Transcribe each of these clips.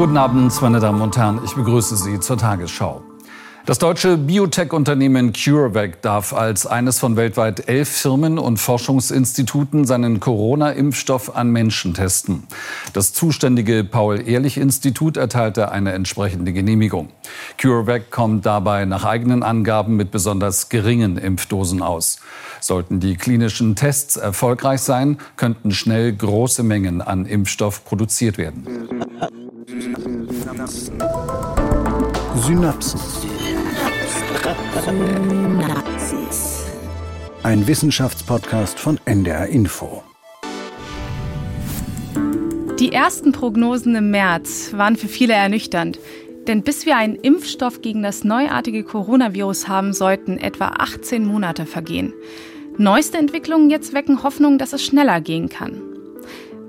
Guten Abend, meine Damen und Herren. Ich begrüße Sie zur Tagesschau. Das deutsche Biotech-Unternehmen CureVac darf als eines von weltweit elf Firmen und Forschungsinstituten seinen Corona-Impfstoff an Menschen testen. Das zuständige Paul-Ehrlich-Institut erteilte eine entsprechende Genehmigung. CureVac kommt dabei nach eigenen Angaben mit besonders geringen Impfdosen aus. Sollten die klinischen Tests erfolgreich sein, könnten schnell große Mengen an Impfstoff produziert werden. Synapsen. Ein Wissenschaftspodcast von NDR Info. Die ersten Prognosen im März waren für viele ernüchternd. Denn bis wir einen Impfstoff gegen das neuartige Coronavirus haben, sollten etwa 18 Monate vergehen. Neueste Entwicklungen jetzt wecken Hoffnung, dass es schneller gehen kann.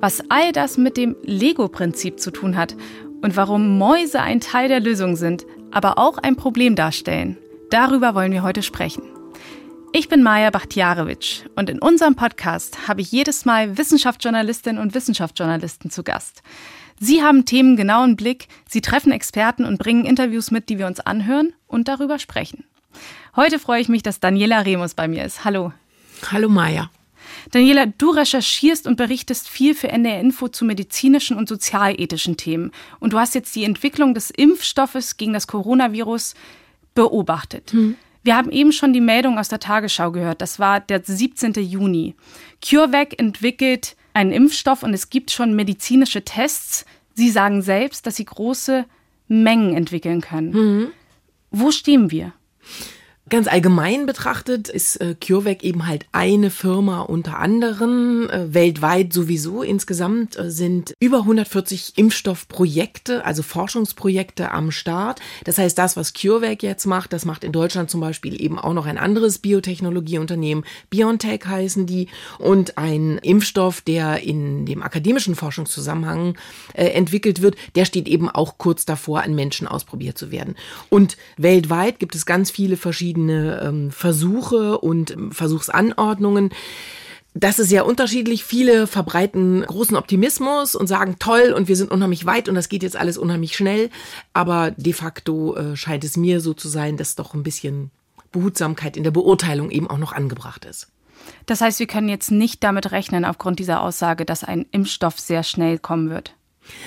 Was all das mit dem Lego-Prinzip zu tun hat und warum Mäuse ein Teil der Lösung sind, aber auch ein Problem darstellen. Darüber wollen wir heute sprechen. Ich bin Maja Bachtjarewitsch und in unserem Podcast habe ich jedes Mal Wissenschaftsjournalistinnen und Wissenschaftsjournalisten zu Gast. Sie haben Themen genau im Blick, sie treffen Experten und bringen Interviews mit, die wir uns anhören und darüber sprechen. Heute freue ich mich, dass Daniela Remus bei mir ist. Hallo. Hallo Maja. Daniela, du recherchierst und berichtest viel für NDR Info zu medizinischen und sozialethischen Themen. Und du hast jetzt die Entwicklung des Impfstoffes gegen das Coronavirus beobachtet. Hm. Wir haben eben schon die Meldung aus der Tagesschau gehört. Das war der 17. Juni. CureVac entwickelt einen Impfstoff und es gibt schon medizinische Tests. Sie sagen selbst, dass sie große Mengen entwickeln können. Mhm. Wo stehen wir? Ganz allgemein betrachtet ist äh, CureVac eben halt eine Firma unter anderen. Äh, weltweit sowieso insgesamt äh, sind über 140 Impfstoffprojekte, also Forschungsprojekte am Start. Das heißt, das, was CureVac jetzt macht, das macht in Deutschland zum Beispiel eben auch noch ein anderes Biotechnologieunternehmen. BioNTech heißen die. Und ein Impfstoff, der in dem akademischen Forschungszusammenhang äh, entwickelt wird, der steht eben auch kurz davor, an Menschen ausprobiert zu werden. Und weltweit gibt es ganz viele verschiedene verschiedene ähm, Versuche und ähm, Versuchsanordnungen. Das ist sehr unterschiedlich. Viele verbreiten großen Optimismus und sagen toll und wir sind unheimlich weit und das geht jetzt alles unheimlich schnell. Aber de facto äh, scheint es mir so zu sein, dass doch ein bisschen Behutsamkeit in der Beurteilung eben auch noch angebracht ist. Das heißt, wir können jetzt nicht damit rechnen, aufgrund dieser Aussage, dass ein Impfstoff sehr schnell kommen wird.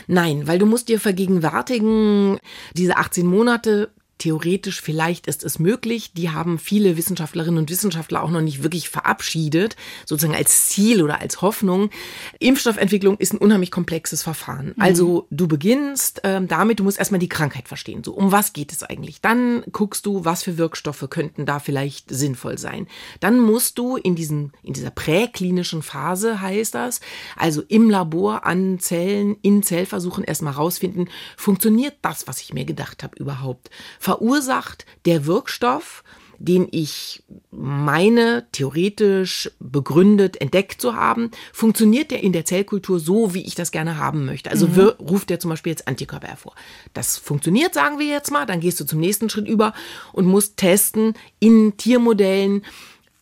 Nein, weil du musst dir vergegenwärtigen, diese 18 Monate theoretisch vielleicht ist es möglich. Die haben viele Wissenschaftlerinnen und Wissenschaftler auch noch nicht wirklich verabschiedet, sozusagen als Ziel oder als Hoffnung. Impfstoffentwicklung ist ein unheimlich komplexes Verfahren. Mhm. Also du beginnst ähm, damit, du musst erstmal die Krankheit verstehen. So, um was geht es eigentlich? Dann guckst du, was für Wirkstoffe könnten da vielleicht sinnvoll sein. Dann musst du in diesen, in dieser präklinischen Phase heißt das, also im Labor an Zellen, in Zellversuchen erstmal rausfinden, funktioniert das, was ich mir gedacht habe überhaupt? Verursacht der Wirkstoff, den ich meine, theoretisch begründet, entdeckt zu haben, funktioniert der in der Zellkultur so, wie ich das gerne haben möchte. Also mhm. ruft der zum Beispiel jetzt Antikörper hervor. Das funktioniert, sagen wir jetzt mal, dann gehst du zum nächsten Schritt über und musst testen in Tiermodellen,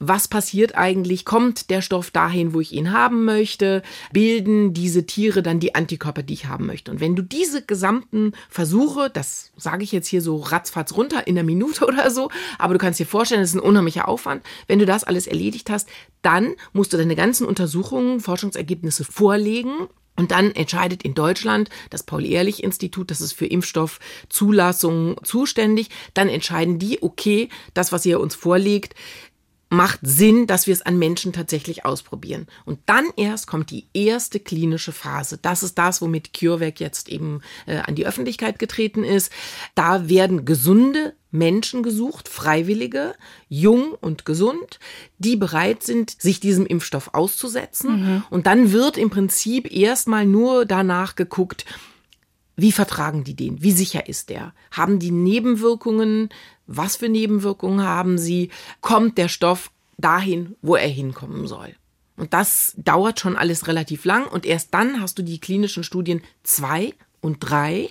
was passiert eigentlich? Kommt der Stoff dahin, wo ich ihn haben möchte? Bilden diese Tiere dann die Antikörper, die ich haben möchte? Und wenn du diese gesamten Versuche, das sage ich jetzt hier so ratzfatz runter in einer Minute oder so, aber du kannst dir vorstellen, das ist ein unheimlicher Aufwand. Wenn du das alles erledigt hast, dann musst du deine ganzen Untersuchungen, Forschungsergebnisse vorlegen und dann entscheidet in Deutschland das Paul-Ehrlich-Institut, das ist für Impfstoffzulassung zuständig. Dann entscheiden die, okay, das, was ihr uns vorlegt, macht Sinn, dass wir es an Menschen tatsächlich ausprobieren. Und dann erst kommt die erste klinische Phase. Das ist das, womit CureVac jetzt eben äh, an die Öffentlichkeit getreten ist. Da werden gesunde Menschen gesucht, Freiwillige, jung und gesund, die bereit sind, sich diesem Impfstoff auszusetzen. Mhm. Und dann wird im Prinzip erstmal nur danach geguckt, wie vertragen die den? Wie sicher ist der? Haben die Nebenwirkungen? Was für Nebenwirkungen haben sie? Kommt der Stoff dahin, wo er hinkommen soll? Und das dauert schon alles relativ lang und erst dann hast du die klinischen Studien zwei und drei.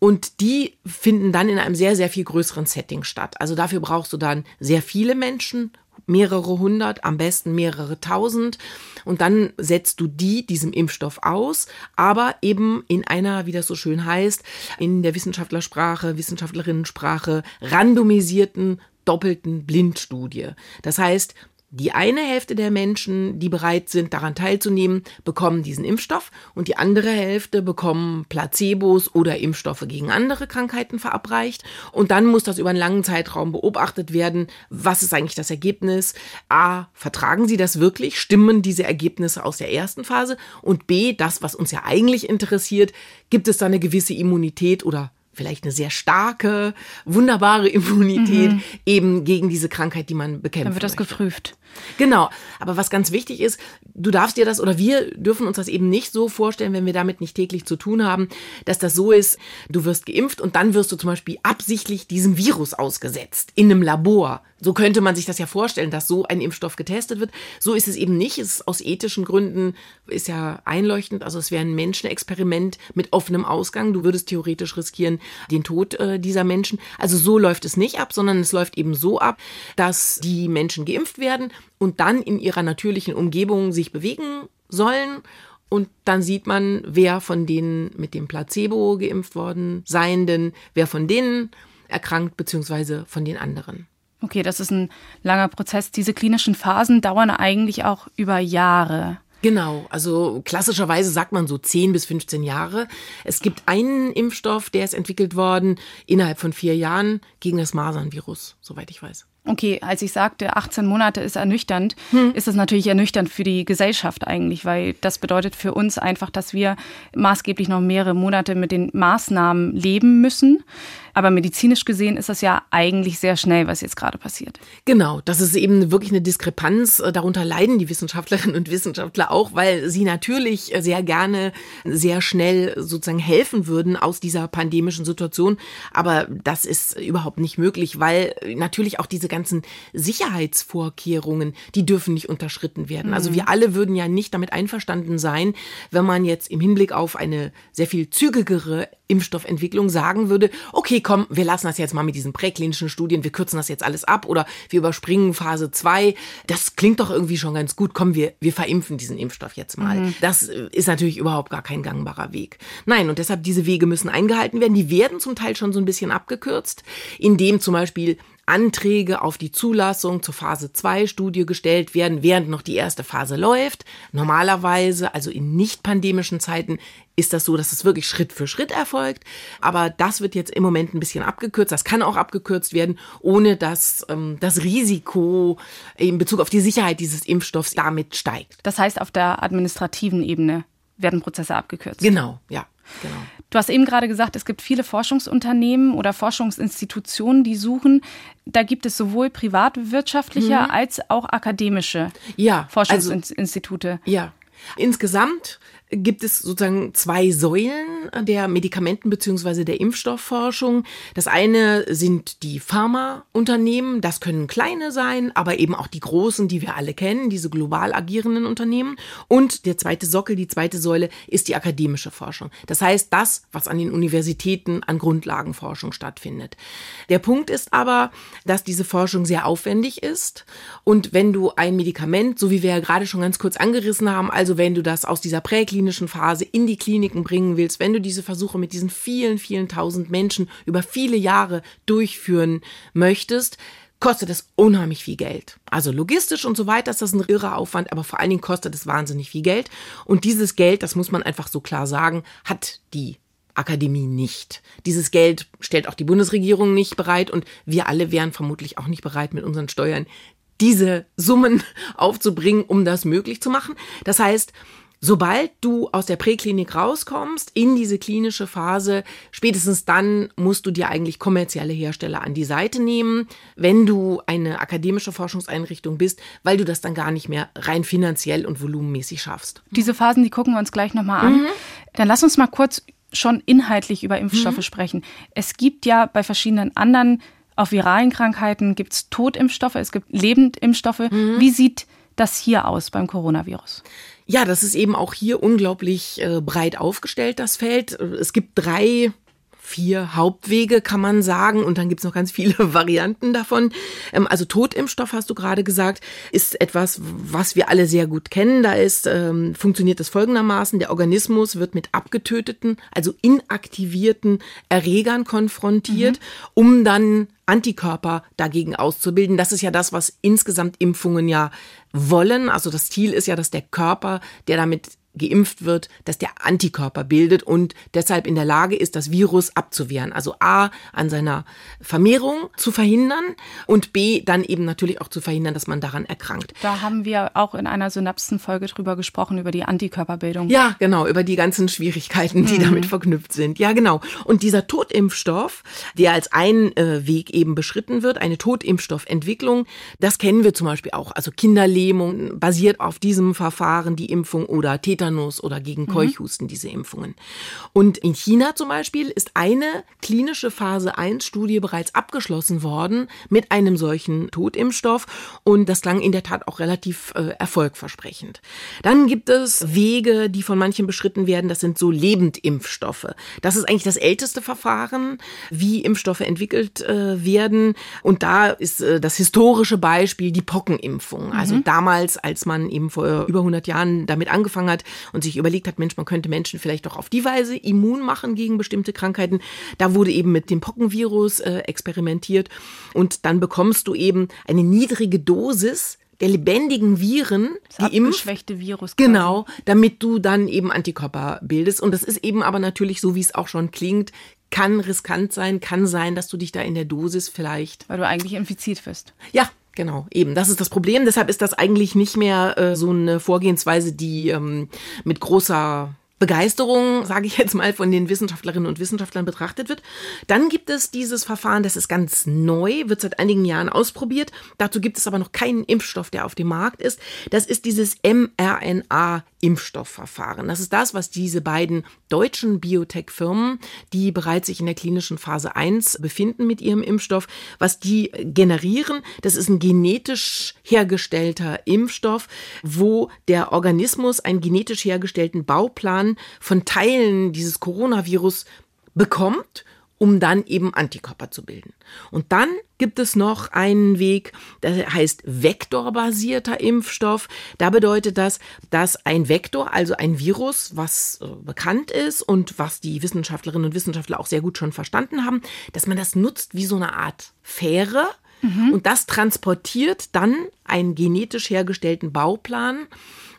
Und die finden dann in einem sehr, sehr viel größeren Setting statt. Also dafür brauchst du dann sehr viele Menschen, mehrere hundert, am besten mehrere tausend. Und dann setzt du die diesem Impfstoff aus, aber eben in einer, wie das so schön heißt, in der Wissenschaftlersprache, Wissenschaftlerinnensprache, randomisierten doppelten Blindstudie. Das heißt, die eine Hälfte der Menschen, die bereit sind, daran teilzunehmen, bekommen diesen Impfstoff und die andere Hälfte bekommen Placebos oder Impfstoffe gegen andere Krankheiten verabreicht. Und dann muss das über einen langen Zeitraum beobachtet werden. Was ist eigentlich das Ergebnis? A, vertragen sie das wirklich? Stimmen diese Ergebnisse aus der ersten Phase? Und B, das, was uns ja eigentlich interessiert, gibt es da eine gewisse Immunität oder vielleicht eine sehr starke, wunderbare Immunität mhm. eben gegen diese Krankheit, die man bekämpft. Dann wird das möchte. geprüft. Genau. Aber was ganz wichtig ist, du darfst dir das oder wir dürfen uns das eben nicht so vorstellen, wenn wir damit nicht täglich zu tun haben, dass das so ist, du wirst geimpft und dann wirst du zum Beispiel absichtlich diesem Virus ausgesetzt in einem Labor. So könnte man sich das ja vorstellen, dass so ein Impfstoff getestet wird. So ist es eben nicht. Es ist aus ethischen Gründen ist ja einleuchtend. Also es wäre ein Menschenexperiment mit offenem Ausgang. Du würdest theoretisch riskieren den Tod äh, dieser Menschen. Also so läuft es nicht ab, sondern es läuft eben so ab, dass die Menschen geimpft werden und dann in ihrer natürlichen Umgebung sich bewegen sollen. Und dann sieht man, wer von denen mit dem Placebo geimpft worden seien, denn wer von denen erkrankt, beziehungsweise von den anderen. Okay, das ist ein langer Prozess. Diese klinischen Phasen dauern eigentlich auch über Jahre. Genau, also klassischerweise sagt man so 10 bis 15 Jahre. Es gibt einen Impfstoff, der ist entwickelt worden innerhalb von vier Jahren gegen das Masernvirus, soweit ich weiß. Okay, als ich sagte, 18 Monate ist ernüchternd, hm. ist das natürlich ernüchternd für die Gesellschaft eigentlich, weil das bedeutet für uns einfach, dass wir maßgeblich noch mehrere Monate mit den Maßnahmen leben müssen. Aber medizinisch gesehen ist das ja eigentlich sehr schnell, was jetzt gerade passiert. Genau, das ist eben wirklich eine Diskrepanz. Äh, darunter leiden die Wissenschaftlerinnen und Wissenschaftler auch, weil sie natürlich sehr gerne sehr schnell sozusagen helfen würden aus dieser pandemischen Situation. Aber das ist überhaupt nicht möglich, weil natürlich auch diese ganzen Sicherheitsvorkehrungen, die dürfen nicht unterschritten werden. Also mhm. wir alle würden ja nicht damit einverstanden sein, wenn man jetzt im Hinblick auf eine sehr viel zügigere Impfstoffentwicklung sagen würde, okay, komm, wir lassen das jetzt mal mit diesen präklinischen Studien, wir kürzen das jetzt alles ab oder wir überspringen Phase 2. Das klingt doch irgendwie schon ganz gut. Komm, wir, wir verimpfen diesen Impfstoff jetzt mal. Mhm. Das ist natürlich überhaupt gar kein gangbarer Weg. Nein, und deshalb diese Wege müssen eingehalten werden. Die werden zum Teil schon so ein bisschen abgekürzt, indem zum Beispiel Anträge auf die Zulassung zur Phase 2 Studie gestellt werden, während noch die erste Phase läuft. Normalerweise, also in nicht pandemischen Zeiten, ist das so, dass es wirklich Schritt für Schritt erfolgt. Aber das wird jetzt im Moment ein bisschen abgekürzt. Das kann auch abgekürzt werden, ohne dass ähm, das Risiko in Bezug auf die Sicherheit dieses Impfstoffs damit steigt. Das heißt, auf der administrativen Ebene werden Prozesse abgekürzt. Genau, ja. Genau. Du hast eben gerade gesagt, es gibt viele Forschungsunternehmen oder Forschungsinstitutionen, die suchen. Da gibt es sowohl privatwirtschaftliche mhm. als auch akademische ja, also Forschungsinstitute. Also, ja. Insgesamt gibt es sozusagen zwei Säulen der Medikamenten- bzw. der Impfstoffforschung. Das eine sind die Pharmaunternehmen, das können kleine sein, aber eben auch die großen, die wir alle kennen, diese global agierenden Unternehmen. Und der zweite Sockel, die zweite Säule ist die akademische Forschung. Das heißt, das, was an den Universitäten an Grundlagenforschung stattfindet. Der Punkt ist aber, dass diese Forschung sehr aufwendig ist. Und wenn du ein Medikament, so wie wir ja gerade schon ganz kurz angerissen haben, also wenn du das aus dieser Präklinik klinischen Phase in die Kliniken bringen willst, wenn du diese Versuche mit diesen vielen, vielen tausend Menschen über viele Jahre durchführen möchtest, kostet es unheimlich viel Geld. Also logistisch und so weiter ist das ein irrer Aufwand, aber vor allen Dingen kostet es wahnsinnig viel Geld. Und dieses Geld, das muss man einfach so klar sagen, hat die Akademie nicht. Dieses Geld stellt auch die Bundesregierung nicht bereit und wir alle wären vermutlich auch nicht bereit, mit unseren Steuern diese Summen aufzubringen, um das möglich zu machen. Das heißt, Sobald du aus der Präklinik rauskommst, in diese klinische Phase, spätestens dann musst du dir eigentlich kommerzielle Hersteller an die Seite nehmen, wenn du eine akademische Forschungseinrichtung bist, weil du das dann gar nicht mehr rein finanziell und volumenmäßig schaffst. Diese Phasen, die gucken wir uns gleich nochmal an. Mhm. Dann lass uns mal kurz schon inhaltlich über Impfstoffe mhm. sprechen. Es gibt ja bei verschiedenen anderen, auch viralen Krankheiten, gibt es Totimpfstoffe, es gibt Lebendimpfstoffe. Mhm. Wie sieht das hier aus beim Coronavirus? Ja, das ist eben auch hier unglaublich äh, breit aufgestellt, das Feld. Es gibt drei vier Hauptwege, kann man sagen. Und dann gibt's noch ganz viele Varianten davon. Ähm, also Totimpfstoff, hast du gerade gesagt, ist etwas, was wir alle sehr gut kennen. Da ist, ähm, funktioniert es folgendermaßen. Der Organismus wird mit abgetöteten, also inaktivierten Erregern konfrontiert, mhm. um dann Antikörper dagegen auszubilden. Das ist ja das, was insgesamt Impfungen ja wollen. Also das Ziel ist ja, dass der Körper, der damit geimpft wird, dass der Antikörper bildet und deshalb in der Lage ist, das Virus abzuwehren. Also A, an seiner Vermehrung zu verhindern und B, dann eben natürlich auch zu verhindern, dass man daran erkrankt. Da haben wir auch in einer Synapsenfolge drüber gesprochen, über die Antikörperbildung. Ja, genau, über die ganzen Schwierigkeiten, die mhm. damit verknüpft sind. Ja, genau. Und dieser Totimpfstoff, der als ein äh, Weg eben beschritten wird, eine Totimpfstoffentwicklung, das kennen wir zum Beispiel auch. Also Kinderlähmung basiert auf diesem Verfahren, die Impfung oder Tetanus Tetanus oder gegen mhm. Keuchhusten, mhm. diese Impfungen. Und in China zum Beispiel ist eine klinische Phase 1 Studie bereits abgeschlossen worden mit einem solchen Totimpfstoff und das klang in der Tat auch relativ äh, erfolgversprechend. Dann gibt es Wege, die von manchen beschritten werden, das sind so Lebendimpfstoffe. Das ist eigentlich das älteste Verfahren, wie Impfstoffe entwickelt äh, werden und da ist äh, das historische Beispiel die Pockenimpfung. Also mhm. damals, als man eben vor über 100 Jahren damit angefangen hat, und sich überlegt hat, Mensch, man könnte Menschen vielleicht doch auf die Weise immun machen gegen bestimmte Krankheiten. Da wurde eben mit dem Pockenvirus äh, experimentiert und dann bekommst du eben eine niedrige Dosis der lebendigen Viren, das die abgeschwächte Virus. Quasi. Genau, damit du dann eben Antikörper bildest. Und das ist eben aber natürlich so, wie es auch schon klingt, kann riskant sein, kann sein, dass du dich da in der Dosis vielleicht. Weil du eigentlich infiziert wirst. Ja, Genau, eben. Das ist das Problem. Deshalb ist das eigentlich nicht mehr äh, so eine Vorgehensweise, die ähm, mit großer Begeisterung, sage ich jetzt mal, von den Wissenschaftlerinnen und Wissenschaftlern betrachtet wird. Dann gibt es dieses Verfahren, das ist ganz neu, wird seit einigen Jahren ausprobiert. Dazu gibt es aber noch keinen Impfstoff, der auf dem Markt ist. Das ist dieses mRNA Impfstoffverfahren. Das ist das, was diese beiden deutschen Biotech-Firmen, die bereits sich in der klinischen Phase 1 befinden mit ihrem Impfstoff, was die generieren. Das ist ein genetisch hergestellter Impfstoff, wo der Organismus einen genetisch hergestellten Bauplan von Teilen dieses Coronavirus bekommt um dann eben Antikörper zu bilden. Und dann gibt es noch einen Weg, der heißt vektorbasierter Impfstoff. Da bedeutet das, dass ein Vektor, also ein Virus, was äh, bekannt ist und was die Wissenschaftlerinnen und Wissenschaftler auch sehr gut schon verstanden haben, dass man das nutzt wie so eine Art Fähre. Mhm. Und das transportiert dann einen genetisch hergestellten Bauplan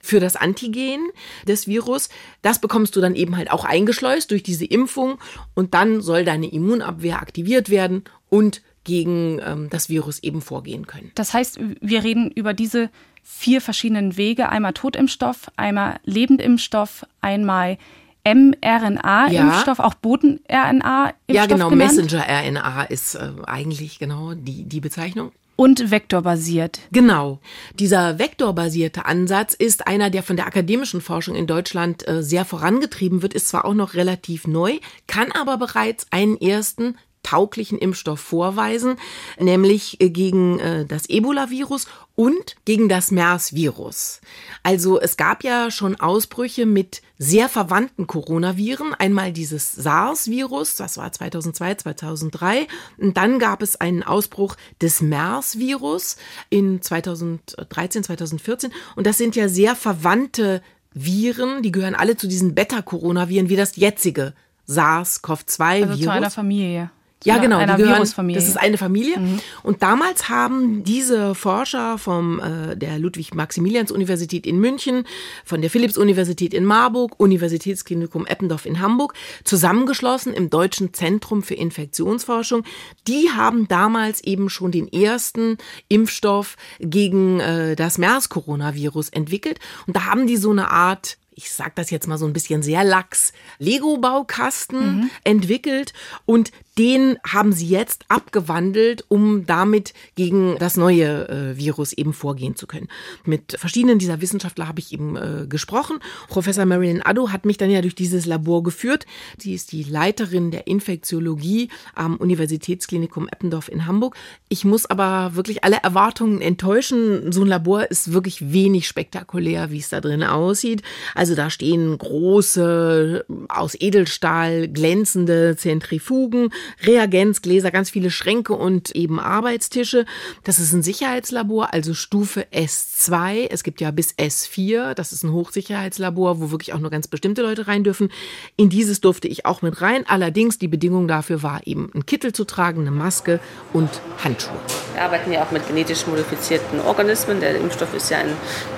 für das Antigen des Virus. Das bekommst du dann eben halt auch eingeschleust durch diese Impfung und dann soll deine Immunabwehr aktiviert werden und gegen ähm, das Virus eben vorgehen können. Das heißt, wir reden über diese vier verschiedenen Wege, einmal Totimpfstoff, einmal Lebendimpfstoff, einmal mRNA-Impfstoff, ja. auch Boden-RNA-Impfstoff. Ja, genau, Messenger-RNA ist äh, eigentlich genau die, die Bezeichnung und vektorbasiert. Genau. Dieser vektorbasierte Ansatz ist einer, der von der akademischen Forschung in Deutschland äh, sehr vorangetrieben wird, ist zwar auch noch relativ neu, kann aber bereits einen ersten tauglichen Impfstoff vorweisen, nämlich äh, gegen äh, das Ebola-Virus und gegen das MERS-Virus. Also es gab ja schon Ausbrüche mit sehr verwandten Coronaviren. Einmal dieses SARS-Virus, das war 2002, 2003. Und dann gab es einen Ausbruch des MERS-Virus in 2013, 2014. Und das sind ja sehr verwandte Viren. Die gehören alle zu diesen Beta-Coronaviren wie das jetzige SARS-CoV-2-Virus. Also zu einer Familie. Ja, genau. Einer gehören, Das ist eine Familie. Mhm. Und damals haben diese Forscher vom äh, der Ludwig-Maximilians-Universität in München, von der Philipps-Universität in Marburg, Universitätsklinikum Eppendorf in Hamburg zusammengeschlossen im Deutschen Zentrum für Infektionsforschung. Die haben damals eben schon den ersten Impfstoff gegen äh, das MERS-Coronavirus entwickelt. Und da haben die so eine Art ich sag das jetzt mal so ein bisschen sehr lax, Lego-Baukasten mhm. entwickelt und den haben sie jetzt abgewandelt, um damit gegen das neue äh, Virus eben vorgehen zu können. Mit verschiedenen dieser Wissenschaftler habe ich eben äh, gesprochen. Professor Marilyn Addo hat mich dann ja durch dieses Labor geführt. Sie ist die Leiterin der Infektiologie am Universitätsklinikum Eppendorf in Hamburg. Ich muss aber wirklich alle Erwartungen enttäuschen. So ein Labor ist wirklich wenig spektakulär, wie es da drin aussieht. Also Also da stehen große, aus Edelstahl glänzende Zentrifugen, Reagenzgläser, ganz viele Schränke und eben Arbeitstische. Das ist ein Sicherheitslabor, also Stufe S2. Es gibt ja bis S4, das ist ein Hochsicherheitslabor, wo wirklich auch nur ganz bestimmte Leute rein dürfen. In dieses durfte ich auch mit rein. Allerdings die Bedingung dafür war eben ein Kittel zu tragen, eine Maske und Handschuhe. Wir arbeiten ja auch mit genetisch modifizierten Organismen. Der Impfstoff ist ja ein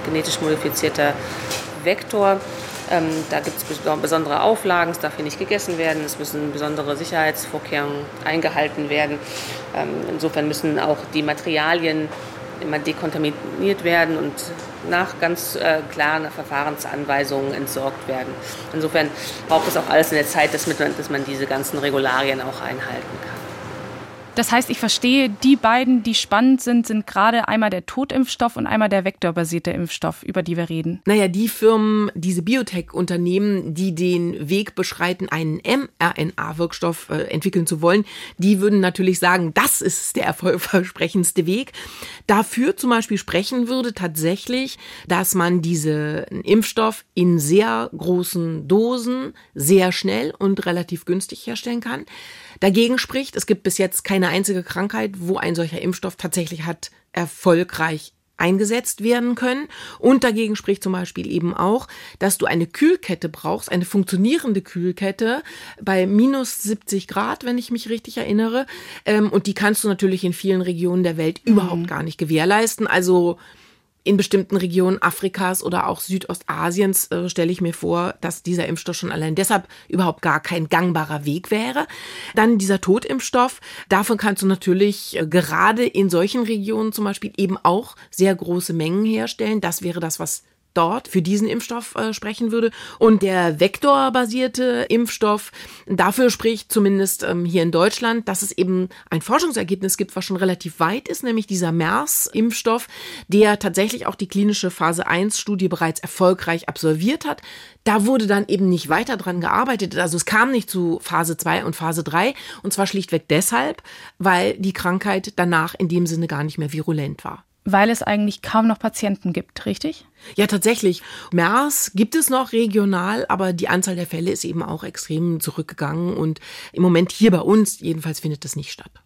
genetisch modifizierter Vektor. Ähm, da gibt es besondere Auflagen, es darf hier nicht gegessen werden, es müssen besondere Sicherheitsvorkehrungen eingehalten werden. Ähm, insofern müssen auch die Materialien immer dekontaminiert werden und nach ganz äh, klaren Verfahrensanweisungen entsorgt werden. Insofern braucht es auch alles in der Zeit, dass man, dass man diese ganzen Regularien auch einhalten kann. Das heißt, ich verstehe, die beiden, die spannend sind, sind gerade einmal der Totimpfstoff und einmal der vektorbasierte Impfstoff, über die wir reden. Naja, die Firmen, diese Biotech-Unternehmen, die den Weg beschreiten, einen mRNA-Wirkstoff äh, entwickeln zu wollen, die würden natürlich sagen, das ist der erfolgversprechendste Weg. Dafür zum Beispiel sprechen würde tatsächlich, dass man diesen Impfstoff in sehr großen Dosen sehr schnell und relativ günstig herstellen kann dagegen spricht. Es gibt bis jetzt keine einzige Krankheit, wo ein solcher Impfstoff tatsächlich hat erfolgreich eingesetzt werden können. Und dagegen spricht zum Beispiel eben auch, dass du eine Kühlkette brauchst, eine funktionierende Kühlkette bei minus 70 Grad, wenn ich mich richtig erinnere. Ähm, und die kannst du natürlich in vielen Regionen der Welt mhm. überhaupt gar nicht gewährleisten. Also in bestimmten Regionen Afrikas oder auch Südostasiens äh, stelle ich mir vor, dass dieser Impfstoff schon allein deshalb überhaupt gar kein gangbarer Weg wäre. Dann dieser Totimpfstoff, davon kannst du natürlich äh, gerade in solchen Regionen zum Beispiel eben auch sehr große Mengen herstellen. Das wäre das, was dort für diesen Impfstoff äh, sprechen würde. Und der vektorbasierte Impfstoff, dafür spricht zumindest ähm, hier in Deutschland, dass es eben ein Forschungsergebnis gibt, was schon relativ weit ist, nämlich dieser MERS-Impfstoff, der tatsächlich auch die klinische Phase 1-Studie bereits erfolgreich absolviert hat. Da wurde dann eben nicht weiter dran gearbeitet. Also es kam nicht zu Phase 2 und Phase 3. Und zwar schlichtweg deshalb, weil die Krankheit danach in dem Sinne gar nicht mehr virulent war weil es eigentlich kaum noch Patienten gibt, richtig? Ja, tatsächlich. MERS gibt es noch regional, aber die Anzahl der Fälle ist eben auch extrem zurückgegangen und im Moment hier bei uns jedenfalls findet das nicht statt.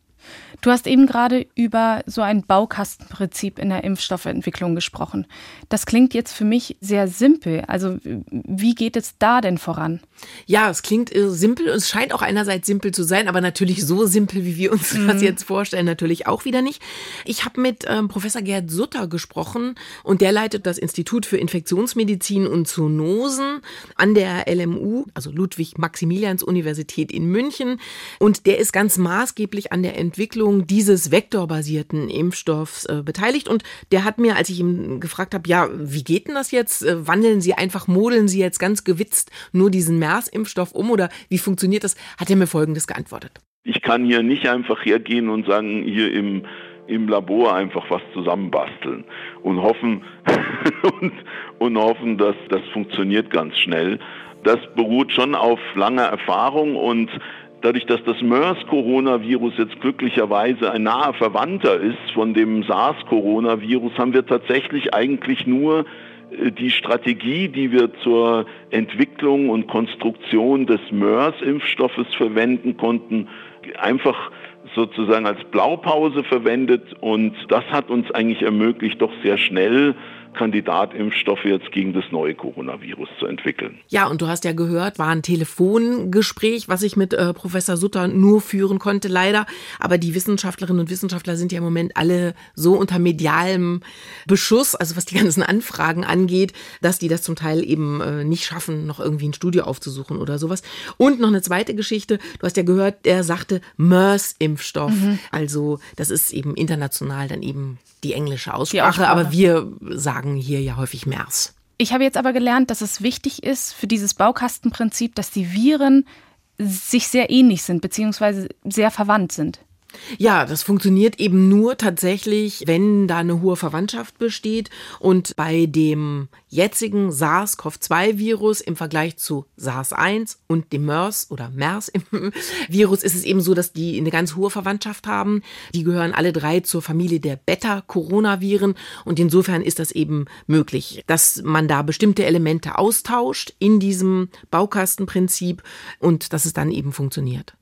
Du hast eben gerade über so ein Baukastenprinzip in der Impfstoffentwicklung gesprochen. Das klingt jetzt für mich sehr simpel. Also wie geht es da denn voran? Ja, es klingt äh, simpel und es scheint auch einerseits simpel zu sein, aber natürlich so simpel, wie wir uns mhm. das jetzt vorstellen, natürlich auch wieder nicht. Ich habe mit ähm, Professor Gerd Sutter gesprochen und der leitet das Institut für Infektionsmedizin und Zoonosen an der LMU, also Ludwig-Maximilians-Universität in München. Und der ist ganz maßgeblich an der Entwicklung dieses vektorbasierten Impfstoffs äh, beteiligt. Und der hat mir, als ich ihm gefragt habe, ja, wie geht denn das jetzt? Äh, wandeln Sie einfach, modeln Sie jetzt ganz gewitzt nur diesen MERS-Impfstoff um oder wie funktioniert das? Hat er mir Folgendes geantwortet. Ich kann hier nicht einfach hergehen und sagen, hier im, im Labor einfach was zusammenbasteln und hoffen, und, und hoffen, dass das funktioniert ganz schnell. Das beruht schon auf langer Erfahrung und dadurch, dass das MERS-Coronavirus jetzt glücklicherweise ein naher Verwandter ist von dem SARS-Coronavirus, haben wir tatsächlich eigentlich nur äh, die Strategie, die wir zur Entwicklung und Konstruktion des MERS-Impfstoffes verwenden konnten, einfach sozusagen als Blaupause verwendet. Und das hat uns eigentlich ermöglicht, doch sehr schnell Kandidatimpfstoffe jetzt gegen das neue Coronavirus zu entwickeln. Ja, und du hast ja gehört, war ein Telefongespräch, was ich mit äh, Professor Sutter nur führen konnte, leider. Aber die Wissenschaftlerinnen und Wissenschaftler sind ja im Moment alle so unter medialem Beschuss, also was die ganzen Anfragen angeht, dass die das zum Teil eben äh, nicht schaffen, noch irgendwie ein Studio aufzusuchen oder sowas. Und noch eine zweite Geschichte, du hast ja gehört, der sagte MERS-Impfstoff. Mhm. Also das ist eben international dann eben die englische Aussprache, die Aussprache. aber wir sagen hier ja häufig MERS. Ich habe jetzt aber gelernt, dass es wichtig ist für dieses Baukastenprinzip, dass die Viren sich sehr ähnlich sind, beziehungsweise sehr verwandt sind. Ja, das funktioniert eben nur tatsächlich, wenn da eine hohe Verwandtschaft besteht. Und bei dem jetzigen SARS-CoV-2-Virus im Vergleich zu SARS-1 und dem MERS oder MERS-Virus ist es eben so, dass die eine ganz hohe Verwandtschaft haben. Die gehören alle drei zur Familie der Beta-Coronaviren. Und insofern ist das eben möglich, dass man da bestimmte Elemente austauscht in diesem Baukastenprinzip und dass es dann eben funktioniert.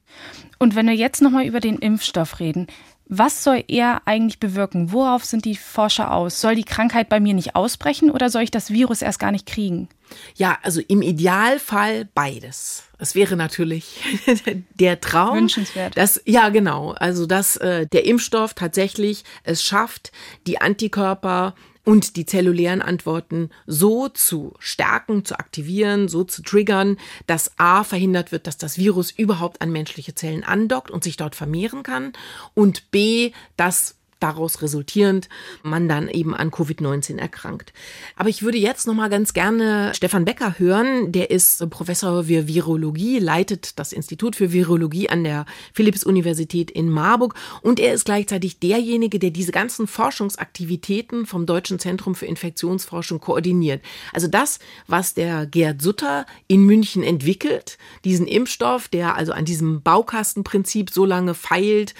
Und wenn wir jetzt nochmal über den Impfstoff reden, was soll er eigentlich bewirken? Worauf sind die Forscher aus? Soll die Krankheit bei mir nicht ausbrechen oder soll ich das Virus erst gar nicht kriegen? Ja, also im Idealfall beides. Es wäre natürlich der Traum. Wünschenswert. Dass, ja, genau. Also, dass äh, der Impfstoff tatsächlich es schafft, die Antikörper und die zellulären Antworten so zu stärken, zu aktivieren, so zu triggern, dass A verhindert wird, dass das Virus überhaupt an menschliche Zellen andockt und sich dort vermehren kann. Und B, dass daraus resultierend man dann eben an Covid-19 erkrankt. Aber ich würde jetzt noch mal ganz gerne Stefan Becker hören. Der ist Professor für Virologie, leitet das Institut für Virologie an der Philipps-Universität in Marburg und er ist gleichzeitig derjenige, der diese ganzen Forschungsaktivitäten vom Deutschen Zentrum für Infektionsforschung koordiniert. Also das, was der Gerd Sutter in München entwickelt, diesen Impfstoff, der also an diesem Baukastenprinzip so lange feilt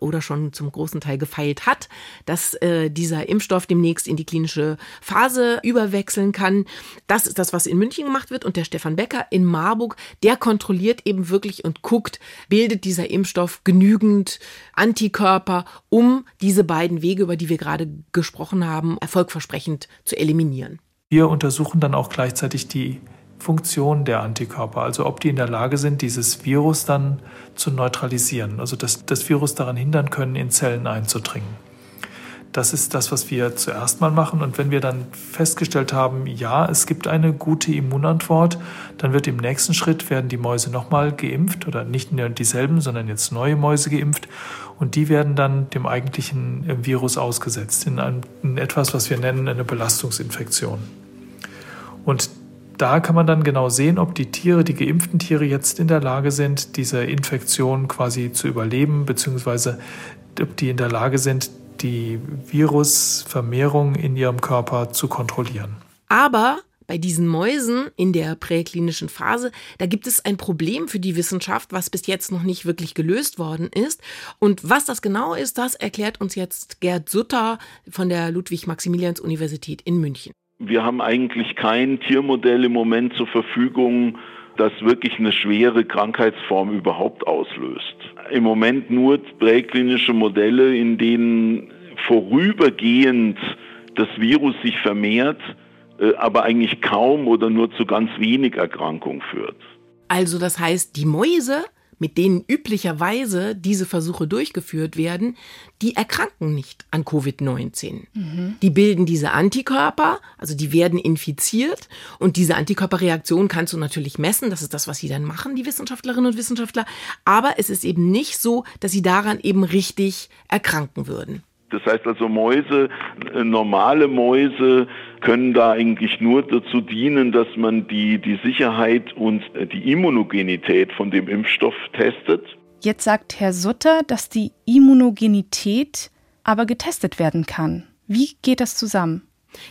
oder schon zum großen Teil gefeilt hat, dass äh, dieser Impfstoff demnächst in die klinische Phase überwechseln kann. Das ist das, was in München gemacht wird. Und der Stefan Becker in Marburg, der kontrolliert eben wirklich und guckt, bildet dieser Impfstoff genügend Antikörper, um diese beiden Wege, über die wir gerade gesprochen haben, erfolgversprechend zu eliminieren. Wir untersuchen dann auch gleichzeitig die Funktion der Antikörper, also ob die in der Lage sind, dieses Virus dann zu neutralisieren, also dass das Virus daran hindern können, in Zellen einzudringen. Das ist das, was wir zuerst mal machen. Und wenn wir dann festgestellt haben, ja, es gibt eine gute Immunantwort, dann wird im nächsten Schritt werden die Mäuse nochmal geimpft oder nicht nur dieselben, sondern jetzt neue Mäuse geimpft. Und die werden dann dem eigentlichen Virus ausgesetzt in, ein, in etwas, was wir nennen eine Belastungsinfektion. Und da kann man dann genau sehen, ob die Tiere, die geimpften Tiere jetzt in der Lage sind, diese Infektion quasi zu überleben, beziehungsweise ob die in der Lage sind, die Virusvermehrung in ihrem Körper zu kontrollieren. Aber bei diesen Mäusen in der präklinischen Phase, da gibt es ein Problem für die Wissenschaft, was bis jetzt noch nicht wirklich gelöst worden ist. Und was das genau ist, das erklärt uns jetzt Gerd Sutter von der Ludwig-Maximilians-Universität in München wir haben eigentlich kein Tiermodell im Moment zur Verfügung, das wirklich eine schwere Krankheitsform überhaupt auslöst. Im Moment nur präklinische Modelle, in denen vorübergehend das Virus sich vermehrt, äh, aber eigentlich kaum oder nur zu ganz wenig Erkrankung führt. Also das heißt, die Mäuse mit denen üblicherweise diese Versuche durchgeführt werden, die erkranken nicht an Covid-19. Mhm. Die bilden diese Antikörper, also die werden infiziert und diese Antikörperreaktion kannst du natürlich messen. Das ist das, was sie dann machen, die Wissenschaftlerinnen und Wissenschaftler. Aber es ist eben nicht so, dass sie daran eben richtig erkranken würden. Das heißt also Mäuse, äh, normale Mäuse können da eigentlich nur dazu dienen, dass man die, die Sicherheit und äh, die Immunogenität von dem Impfstoff testet. Jetzt sagt Herr Sutter, dass die Immunogenität aber getestet werden kann. Wie geht das zusammen?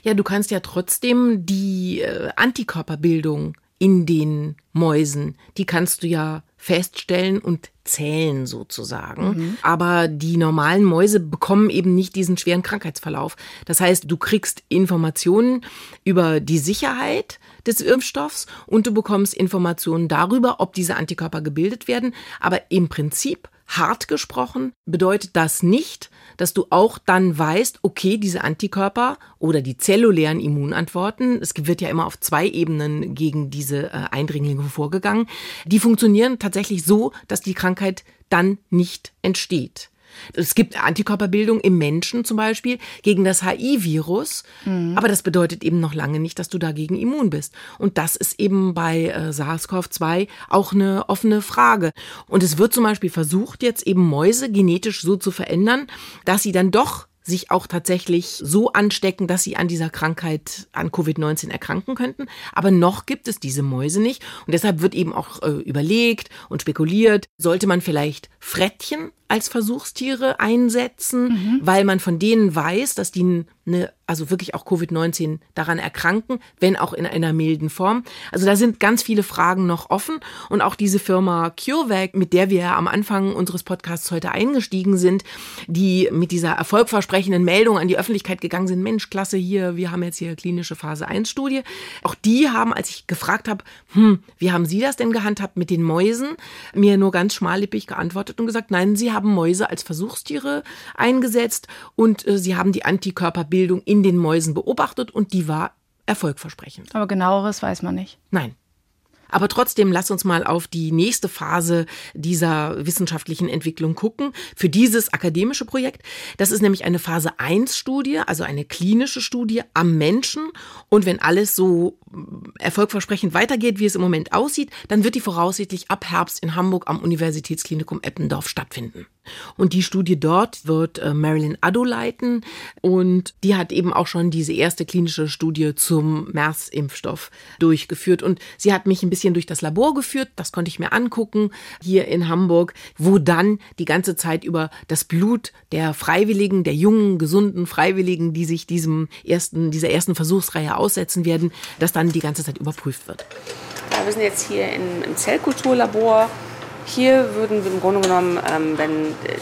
Ja, du kannst ja trotzdem die äh, Antikörperbildung in den Mäusen, die kannst du ja feststellen und zählen sozusagen. Mhm. Aber die normalen Mäuse bekommen eben nicht diesen schweren Krankheitsverlauf. Das heißt, du kriegst Informationen über die Sicherheit des Impfstoffs und du bekommst Informationen darüber, ob diese Antikörper gebildet werden. Aber im Prinzip hart gesprochen bedeutet das nicht, dass du auch dann weißt, okay, diese Antikörper oder die zellulären Immunantworten, es wird ja immer auf zwei Ebenen gegen diese äh, Eindringlinge vorgegangen, die funktionieren tatsächlich so, dass die Krankheit dann nicht entsteht. Es gibt Antikörperbildung im Menschen zum Beispiel gegen das HIV-Virus, mhm. aber das bedeutet eben noch lange nicht, dass du dagegen immun bist. Und das ist eben bei äh, SARS-CoV-2 auch eine offene Frage. Und es wird zum Beispiel versucht, jetzt eben Mäuse genetisch so zu verändern, dass sie dann doch sich auch tatsächlich so anstecken, dass sie an dieser Krankheit, an Covid-19 erkranken könnten. Aber noch gibt es diese Mäuse nicht. Und deshalb wird eben auch äh, überlegt und spekuliert, sollte man vielleicht Frettchen als Versuchstiere einsetzen, mhm. weil man von denen weiß, dass die eine, also wirklich auch Covid-19 daran erkranken, wenn auch in einer milden Form. Also da sind ganz viele Fragen noch offen und auch diese Firma CureVac, mit der wir am Anfang unseres Podcasts heute eingestiegen sind, die mit dieser erfolgversprechenden Meldung an die Öffentlichkeit gegangen sind, Mensch, klasse hier, wir haben jetzt hier klinische Phase 1 Studie. Auch die haben, als ich gefragt habe, hm, wie haben Sie das denn gehandhabt mit den Mäusen, mir nur ganz schmallippig geantwortet und gesagt, nein, Sie haben Mäuse als Versuchstiere eingesetzt und äh, Sie haben die Antikörperbildung in den Mäusen beobachtet und die war erfolgversprechend. Aber genaueres weiß man nicht. Nein. Aber trotzdem, lass uns mal auf die nächste Phase dieser wissenschaftlichen Entwicklung gucken. Für dieses akademische Projekt. Das ist nämlich eine Phase 1 Studie, also eine klinische Studie am Menschen. Und wenn alles so erfolgversprechend weitergeht, wie es im Moment aussieht, dann wird die voraussichtlich ab Herbst in Hamburg am Universitätsklinikum Eppendorf stattfinden. Und die Studie dort wird äh, Marilyn Addo leiten und die hat eben auch schon diese erste klinische Studie zum MERS-Impfstoff durchgeführt. Und sie hat mich ein bisschen durch das Labor geführt, das konnte ich mir angucken hier in Hamburg, wo dann die ganze Zeit über das Blut der Freiwilligen, der jungen, gesunden Freiwilligen, die sich diesem ersten, dieser ersten Versuchsreihe aussetzen werden, dass dann die ganze Zeit überprüft wird. Ja, wir sind jetzt hier im, im Zellkulturlabor. Hier würden wir im Grunde genommen, ähm, wenn äh,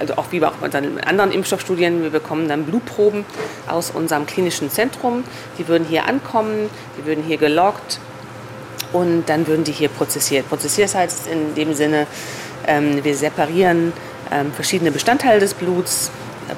also auch wie bei unseren anderen Impfstoffstudien, wir bekommen dann Blutproben aus unserem klinischen Zentrum. Die würden hier ankommen, die würden hier geloggt und dann würden die hier prozessiert. Prozessiert heißt in dem Sinne, ähm, wir separieren ähm, verschiedene Bestandteile des Bluts.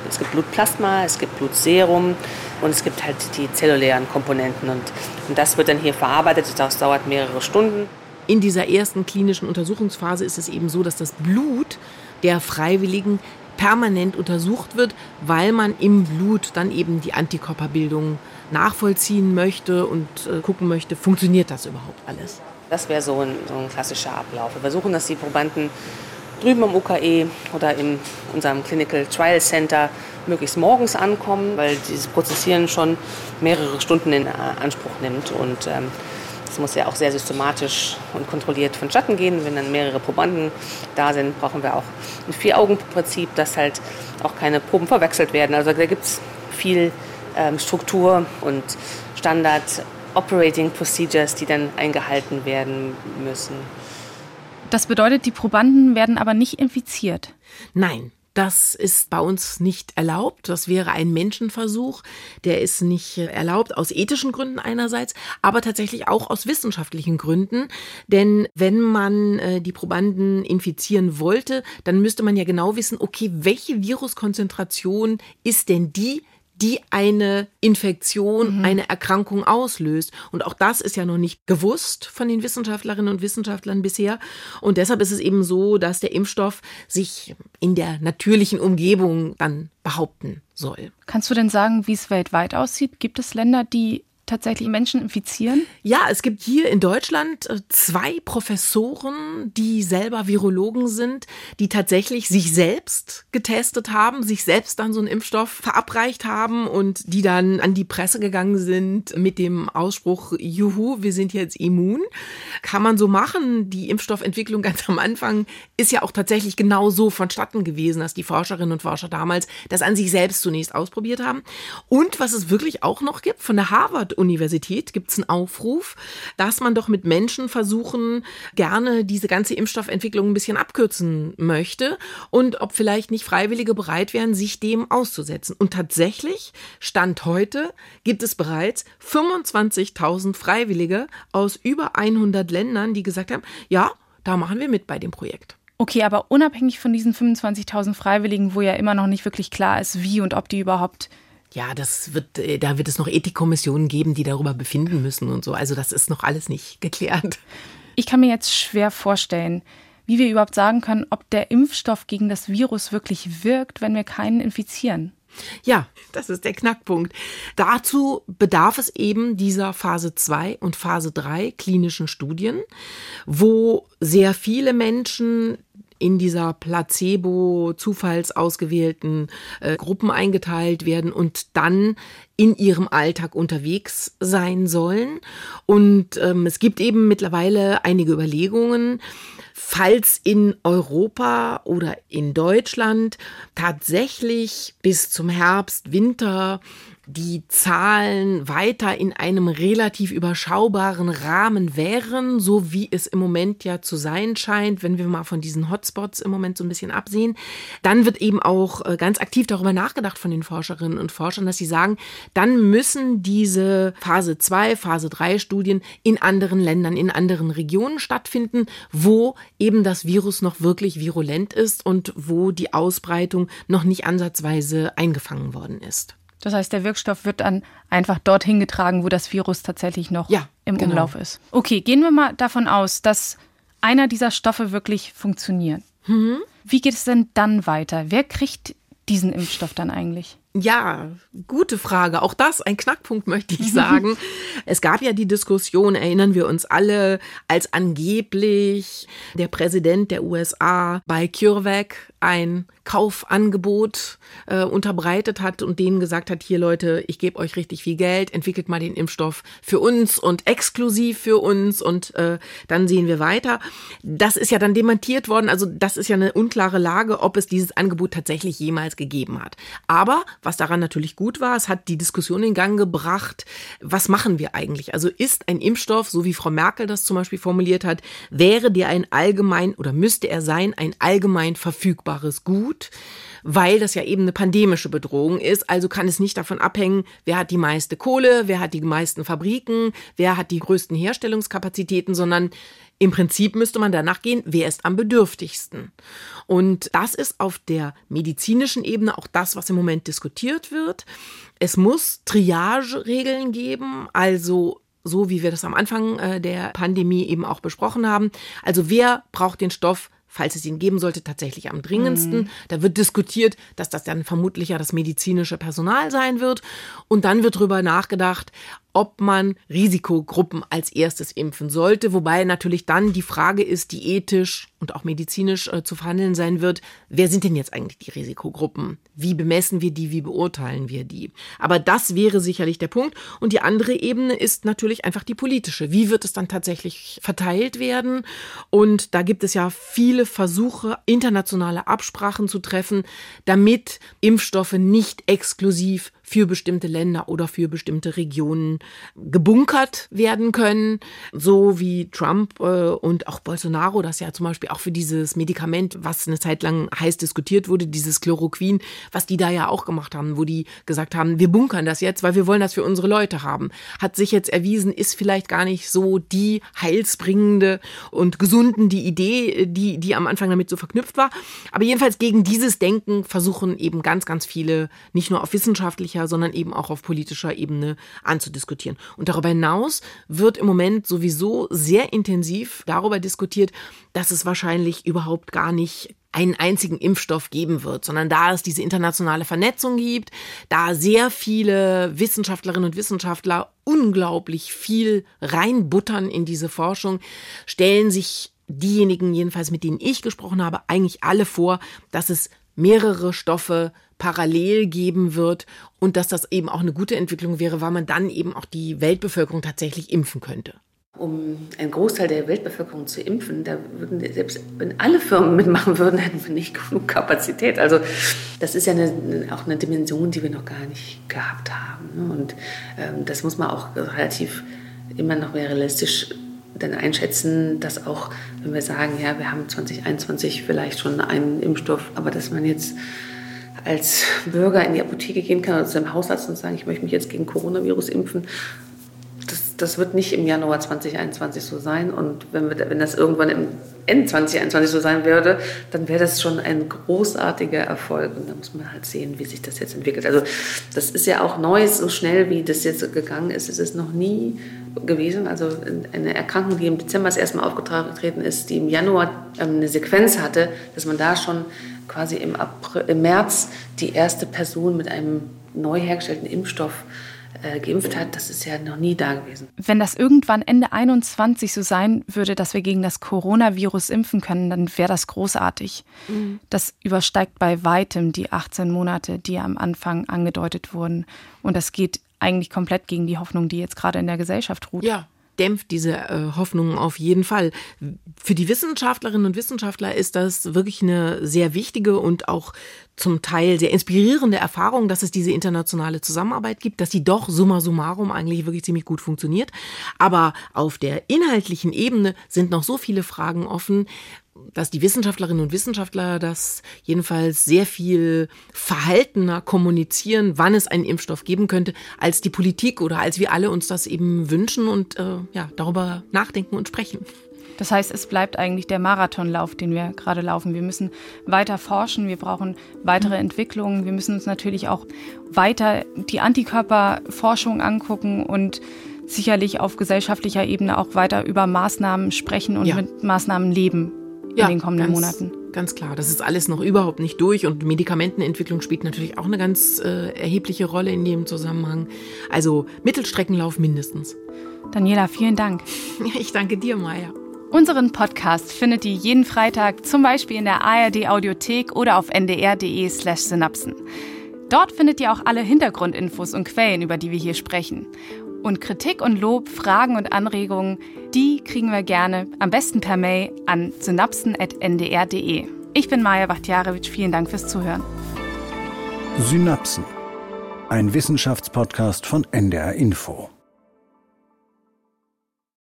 Es gibt Blutplasma, es gibt Blutserum, und es gibt halt die zellulären Komponenten und, und das wird dann hier verarbeitet. Das dauert mehrere Stunden. In dieser ersten klinischen Untersuchungsphase ist es eben so, dass das Blut der Freiwilligen permanent untersucht wird, weil man im Blut dann eben die Antikörperbildung nachvollziehen möchte und äh, gucken möchte, funktioniert das überhaupt alles. Das wäre so ein, so ein klassischer Ablauf. Wir versuchen, dass die Probanden drüben am UKE oder in unserem Clinical Trial Center möglichst morgens ankommen, weil dieses Prozessieren schon mehrere Stunden in Anspruch nimmt und ähm, muss ja auch sehr systematisch und kontrolliert vonstatten gehen. Wenn dann mehrere Probanden da sind, brauchen wir auch ein Vier-Augen-Prinzip, dass halt auch keine Proben verwechselt werden. Also da gibt es viel ähm, Struktur und Standard Operating Procedures, die dann eingehalten werden müssen. Das bedeutet, die Probanden werden aber nicht infiziert. Nein, das ist bei uns nicht erlaubt. Das wäre ein Menschenversuch. Der ist nicht erlaubt aus ethischen Gründen einerseits, aber tatsächlich auch aus wissenschaftlichen Gründen. Denn wenn man äh, die Probanden infizieren wollte, dann müsste man ja genau wissen, okay, welche Viruskonzentration ist denn die, die eine Infektion, mhm. eine Erkrankung auslöst. Und auch das ist ja noch nicht gewusst von den Wissenschaftlerinnen und Wissenschaftlern bisher. Und deshalb ist es eben so, dass der Impfstoff sich in der natürlichen Umgebung dann behaupten soll. Kannst du denn sagen, wie es weltweit aussieht? Gibt es Länder, die tatsächlich Menschen infizieren? Ja, es gibt hier in Deutschland äh, zwei Professoren, die selber Virologen sind, die tatsächlich sich selbst getestet haben, sich selbst dann so einen Impfstoff verabreicht haben und die dann an die Presse gegangen sind mit dem Ausspruch, juhu, wir sind jetzt immun. Kann man so machen. Die Impfstoffentwicklung ganz am Anfang ist ja auch tatsächlich genau so vonstatten gewesen, dass die Forscherinnen und Forscher damals das an sich selbst zunächst ausprobiert haben. Und was es wirklich auch noch gibt, von der Harvard Universität gibt es einen Aufruf, dass man doch mit Menschen versuchen, gerne diese ganze Impfstoffentwicklung ein bisschen abkürzen möchte und ob vielleicht nicht Freiwillige bereit wären, sich dem auszusetzen. Und tatsächlich, Stand heute, gibt es bereits 25.000 Freiwillige aus über 100 Ländern, die gesagt haben, ja, da machen wir mit bei dem Projekt. Okay, aber unabhängig von diesen 25.000 Freiwilligen, wo ja immer noch nicht wirklich klar ist, wie und ob die überhaupt ja, das wird, äh, da wird es noch Ethikkommissionen geben, die darüber befinden müssen und so. Also das ist noch alles nicht geklärt. Ich kann mir jetzt schwer vorstellen, wie wir überhaupt sagen können, ob der Impfstoff gegen das Virus wirklich wirkt, wenn wir keinen infizieren. Ja, das ist der Knackpunkt. Dazu bedarf es eben dieser Phase 2 und Phase 3 klinischen Studien, wo sehr viele Menschen in dieser Placebo zufallsausgewählten äh, Gruppen eingeteilt werden und dann in ihrem Alltag unterwegs sein sollen. Und ähm, es gibt eben mittlerweile einige Überlegungen, falls in Europa oder in Deutschland tatsächlich bis zum Herbst, Winter die Zahlen weiter in einem relativ überschaubaren Rahmen wären, so wie es im Moment ja zu sein scheint, wenn wir mal von diesen Hotspots im Moment so ein bisschen absehen, dann wird eben auch äh, ganz aktiv darüber nachgedacht von den Forscherinnen und Forschern, dass sie sagen, dann müssen diese Phase 2, Phase 3 Studien in anderen Ländern, in anderen Regionen stattfinden, wo eben das Virus noch wirklich virulent ist und wo die Ausbreitung noch nicht ansatzweise eingefangen worden ist. Das heißt, der Wirkstoff wird dann einfach dorthin getragen, wo das Virus tatsächlich noch ja, im genau. Umlauf ist. Okay, gehen wir mal davon aus, dass einer dieser Stoffe wirklich funktionieren. Mhm. Wie geht es denn dann weiter? Wer kriegt diesen Impfstoff dann eigentlich? Ja, gute Frage. Auch das ein Knackpunkt, möchte ich sagen. es gab ja die Diskussion, erinnern wir uns alle, als angeblich der Präsident der USA bei CureVac ein Kaufangebot äh, unterbreitet hat und denen gesagt hat, hier Leute, ich gebe euch richtig viel Geld, entwickelt mal den Impfstoff für uns und exklusiv für uns und äh, dann sehen wir weiter. Das ist ja dann dementiert worden, also das ist ja eine unklare Lage, ob es dieses Angebot tatsächlich jemals gegeben hat. Aber was daran natürlich gut war, es hat die Diskussion in Gang gebracht, was machen wir eigentlich? Also ist ein Impfstoff, so wie Frau Merkel das zum Beispiel formuliert hat, wäre der ein allgemein oder müsste er sein, ein allgemein verfügbares Gut? weil das ja eben eine pandemische Bedrohung ist. Also kann es nicht davon abhängen, wer hat die meiste Kohle, wer hat die meisten Fabriken, wer hat die größten Herstellungskapazitäten, sondern im Prinzip müsste man danach gehen, wer ist am bedürftigsten. Und das ist auf der medizinischen Ebene auch das, was im Moment diskutiert wird. Es muss Triage-Regeln geben, also so wie wir das am Anfang äh, der Pandemie eben auch besprochen haben. Also wer braucht den Stoff falls es ihn geben sollte, tatsächlich am dringendsten. Mhm. Da wird diskutiert, dass das dann vermutlich ja das medizinische Personal sein wird. Und dann wird darüber nachgedacht, ob man Risikogruppen als erstes impfen sollte, wobei natürlich dann die Frage ist, die ethisch und auch medizinisch äh, zu verhandeln sein wird, wer sind denn jetzt eigentlich die Risikogruppen? Wie bemessen wir die, wie beurteilen wir die? Aber das wäre sicherlich der Punkt. Und die andere Ebene ist natürlich einfach die politische. Wie wird es dann tatsächlich verteilt werden? Und da gibt es ja viele Versuche, internationale Absprachen zu treffen, damit Impfstoffe nicht exklusiv für bestimmte Länder oder für bestimmte Regionen gebunkert werden können, so wie Trump äh, und auch Bolsonaro das ja zum Beispiel auch für dieses Medikament, was eine Zeit lang heiß diskutiert wurde, dieses Chloroquin, was die da ja auch gemacht haben, wo die gesagt haben, wir bunkern das jetzt, weil wir wollen das für unsere Leute haben, hat sich jetzt erwiesen, ist vielleicht gar nicht so die heilsbringende und gesunden die Idee, die die am Anfang damit so verknüpft war, aber jedenfalls gegen dieses Denken versuchen eben ganz ganz viele nicht nur auf wissenschaftlicher öffentlicher, sondern eben auch auf politischer Ebene anzudiskutieren. Und darüber hinaus wird im Moment sowieso sehr intensiv darüber diskutiert, dass es wahrscheinlich überhaupt gar nicht einen einzigen Impfstoff geben wird, sondern da es diese internationale Vernetzung gibt, da sehr viele Wissenschaftlerinnen und Wissenschaftler unglaublich viel reinbuttern in diese Forschung, stellen sich diejenigen jedenfalls, mit denen ich gesprochen habe, eigentlich alle vor, dass es mehrere Stoffe parallel geben wird und dass das eben auch eine gute Entwicklung wäre, weil man dann eben auch die Weltbevölkerung tatsächlich impfen könnte. Um einen Großteil der Weltbevölkerung zu impfen, da würden selbst wenn alle Firmen mitmachen würden, hätten wir nicht genug Kapazität. Also das ist ja eine, auch eine Dimension, die wir noch gar nicht gehabt haben. Ne? Und ähm, das muss man auch relativ immer noch mehr realistisch dann einschätzen, dass auch, wenn wir sagen, ja, wir haben 2021 vielleicht schon einen Impfstoff, aber dass man jetzt als Bürger in die Apotheke gehen kann oder zu einem Hausarzt und sagen, ich möchte mich jetzt gegen Coronavirus impfen. Das, das wird nicht im Januar 2021 so sein. Und wenn, wir, wenn das irgendwann im Ende 2021 so sein würde, dann wäre das schon ein großartiger Erfolg. Und da muss man halt sehen, wie sich das jetzt entwickelt. Also das ist ja auch neu, so schnell wie das jetzt gegangen ist. Es ist noch nie gewesen. Also eine Erkrankung, die im Dezember das erste Mal aufgetreten ist, die im Januar ähm, eine Sequenz hatte, dass man da schon quasi im, April, im März die erste Person mit einem neu hergestellten Impfstoff äh, geimpft hat, das ist ja noch nie da gewesen. Wenn das irgendwann Ende 21 so sein würde, dass wir gegen das Coronavirus impfen können, dann wäre das großartig. Mhm. Das übersteigt bei weitem die 18 Monate, die am Anfang angedeutet wurden. Und das geht eigentlich komplett gegen die Hoffnung, die jetzt gerade in der Gesellschaft ruht. Ja, dämpft diese äh, Hoffnungen auf jeden Fall. Für die Wissenschaftlerinnen und Wissenschaftler ist das wirklich eine sehr wichtige und auch zum Teil sehr inspirierende Erfahrung, dass es diese internationale Zusammenarbeit gibt, dass die doch summa summarum eigentlich wirklich ziemlich gut funktioniert. Aber auf der inhaltlichen Ebene sind noch so viele Fragen offen, dass die Wissenschaftlerinnen und Wissenschaftler das jedenfalls sehr viel verhaltener kommunizieren, wann es einen Impfstoff geben könnte, als die Politik oder als wir alle uns das eben wünschen und äh, ja, darüber nachdenken und sprechen. Das heißt, es bleibt eigentlich der Marathonlauf, den wir gerade laufen. Wir müssen weiter forschen, wir brauchen weitere mhm. Entwicklungen, wir müssen uns natürlich auch weiter die Antikörperforschung angucken und sicherlich auf gesellschaftlicher Ebene auch weiter über Maßnahmen sprechen und ja. mit Maßnahmen leben ja, in den kommenden ganz, Monaten. Ganz klar, das ist alles noch überhaupt nicht durch und Medikamentenentwicklung spielt natürlich auch eine ganz äh, erhebliche Rolle in dem Zusammenhang. Also Mittelstreckenlauf mindestens. Daniela, vielen Dank. Ich danke dir, Maya. Unseren Podcast findet ihr jeden Freitag zum Beispiel in der ARD Audiothek oder auf ndr.de/slash synapsen. Dort findet ihr auch alle Hintergrundinfos und Quellen, über die wir hier sprechen. Und Kritik und Lob, Fragen und Anregungen, die kriegen wir gerne am besten per Mail an synapsen.ndr.de. Ich bin Maja Bachtjarewitsch, vielen Dank fürs Zuhören. Synapsen, ein Wissenschaftspodcast von NDR Info.